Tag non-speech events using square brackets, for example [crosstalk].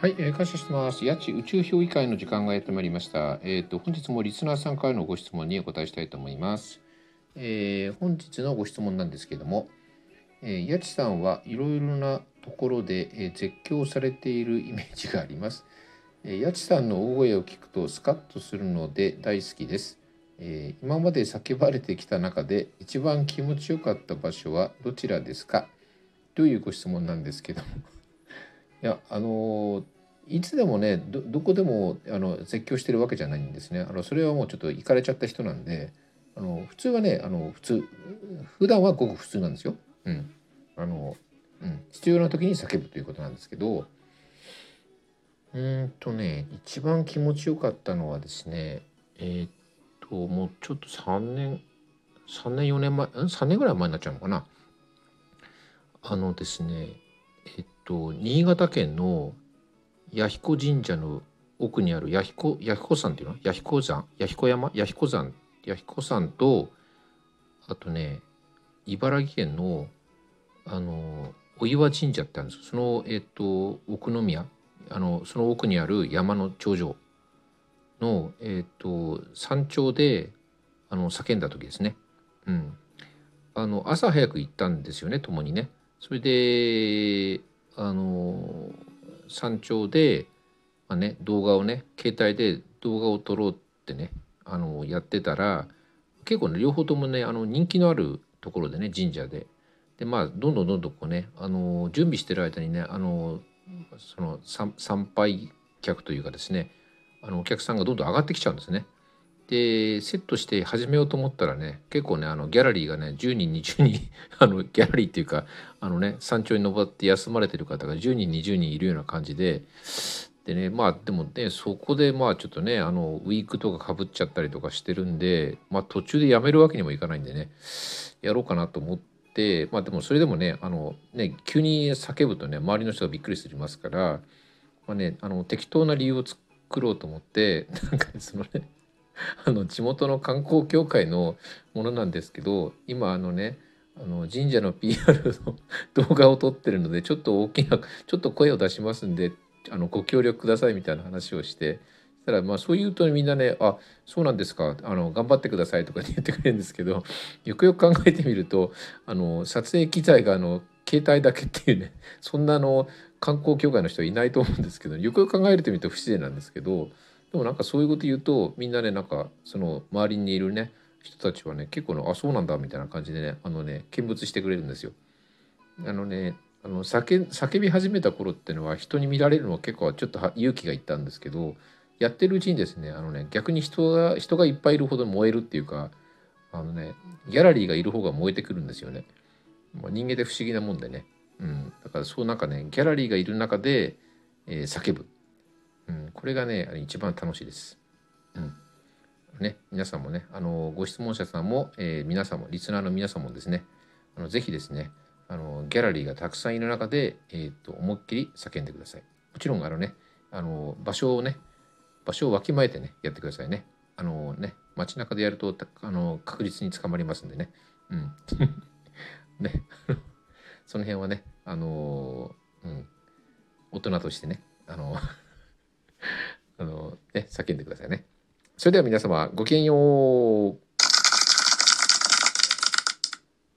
はい、えー感謝してます。八千宇宙評議会の時間がやってまいりました。えっ、と本日もリスナーさんからのご質問にお答えしたいと思います。えー本日のご質問なんですけども、えー、八千さんはいろいろなところで、えー絶叫されているイメージがあります。えー、八千さんの大声を聞くとスカッとするので大好きです。えー今まで叫ばれてきた中で一番気持ちよかった場所はどちらですか？というご質問なんですけども。いやあのいつでもねどこでもあの絶叫してるわけじゃないんですね。あのそれはもうちょっと行かれちゃった人なんであの普通はねあの普通普段はごく普通なんですよ。うん。あのうん、必要な時に叫ぶということなんですけどうんとね一番気持ちよかったのはですねえーっともうちょっと3年3年4年前3年ぐらい前になっちゃうのかな。あのですねえっと新潟県の弥彦神社の奥にある弥彦弥彦山っていうの？弥彦山？弥彦山？弥彦山？弥彦山とあとね茨城県のあのお岩神社ってあるんですそのえっと奥宮。あのその奥にある山の頂上のえっと山頂であの叫んだ時ですね。うん、あの朝早く行ったんですよね共にね。それであの山頂で、まあね、動画をね携帯で動画を撮ろうってねあのやってたら結構ね両方ともねあの人気のあるところでね神社で。でまあどんどんどんどんこうねあの準備してる間にねあのその参参拝客というかですねあのお客さんがどんどん上がってきちゃうんですね。でセットして始めようと思ったらね結構ねあのギャラリーがね10人20人 [laughs] あのギャラリーっていうかあのね山頂に登って休まれてる方が10人20人いるような感じででねまあでもねそこでまあちょっとねあのウィークとかかぶっちゃったりとかしてるんでまあ途中でやめるわけにもいかないんでねやろうかなと思ってまあでもそれでもねあのね急に叫ぶとね周りの人がびっくりしますから、まあね、あの適当な理由を作ろうと思ってなんかそのね [laughs] あの地元の観光協会のものなんですけど今あのねあの神社の PR の動画を撮ってるのでちょっと大きなちょっと声を出しますんであのご協力くださいみたいな話をしてしたらまあそう言うとみんなね「あそうなんですかあの頑張ってください」とか言ってくれるんですけどよくよく考えてみるとあの撮影機材があの携帯だけっていうねそんなあの観光協会の人はいないと思うんですけどよくよく考えてみると不自然なんですけどでもなんかそういうこと言うとみんなねなんかその周りにいるね人たちはね結構のあそうなんだみたいな感じでねあのね見物してくれるんですよ。あのねあの叫叫び始めた頃っていうのは人に見られるのは結構ちょっと勇気がいったんですけどやってるうちにですねあのね逆に人が人がいっぱいいるほど燃えるっていうかあのねギャラリーがいる方が燃えてくるんですよね。まあ、人間って不思議なもんでね、うん、だからそうなんかねギャラリーがいる中で、えー叫ぶ、うん、これがね一番楽しいです。うんね、皆さんもねあのご質問者さんも、えー皆さんもリスナーの皆さんもですねあのぜひですねあのギャラリーがたくさんいる中で、えー、と思いっきり叫んでください。もちろんあのねあの場所をね場所をわきまえてねやってくださいね。あのね街中でやるとあの確実に捕まりますんでね。うん [laughs] ねその辺はねあのうん大人としてねあのね叫んでくださいね。それでは皆様ごきげんよう。